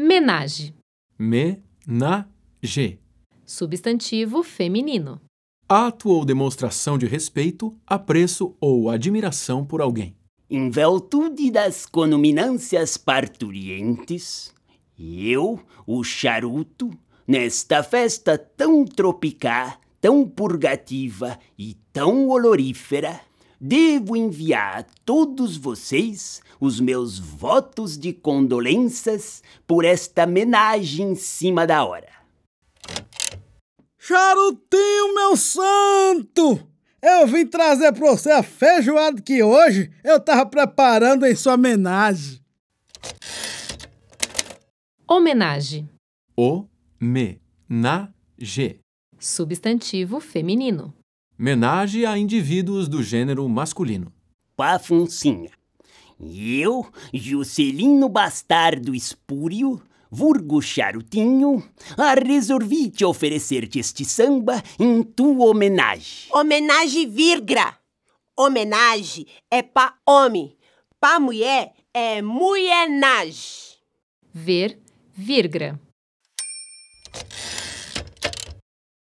Menage. Menage. Substantivo feminino. Ato ou demonstração de respeito, apreço ou admiração por alguém. Em virtude das conominâncias parturientes, eu, o charuto, nesta festa tão tropical, tão purgativa e tão olorífera, devo enviar a todos vocês os meus votos de condolências por esta homenagem em cima da hora. Charutinho, meu santo! Eu vim trazer pra você a feijoada que hoje eu tava preparando em sua homenagem. Homenagem. O-me-na-ge. Substantivo feminino. Menage a indivíduos do gênero masculino. Pafuncinha. Eu, Juscelino Bastardo Espúrio, vulgo Charutinho, a resolvi te oferecer-te este samba em tua homenagem. Homenagem virgra. Homenagem é pra homem. Pra mulher é mulheragem. Ver, virgra.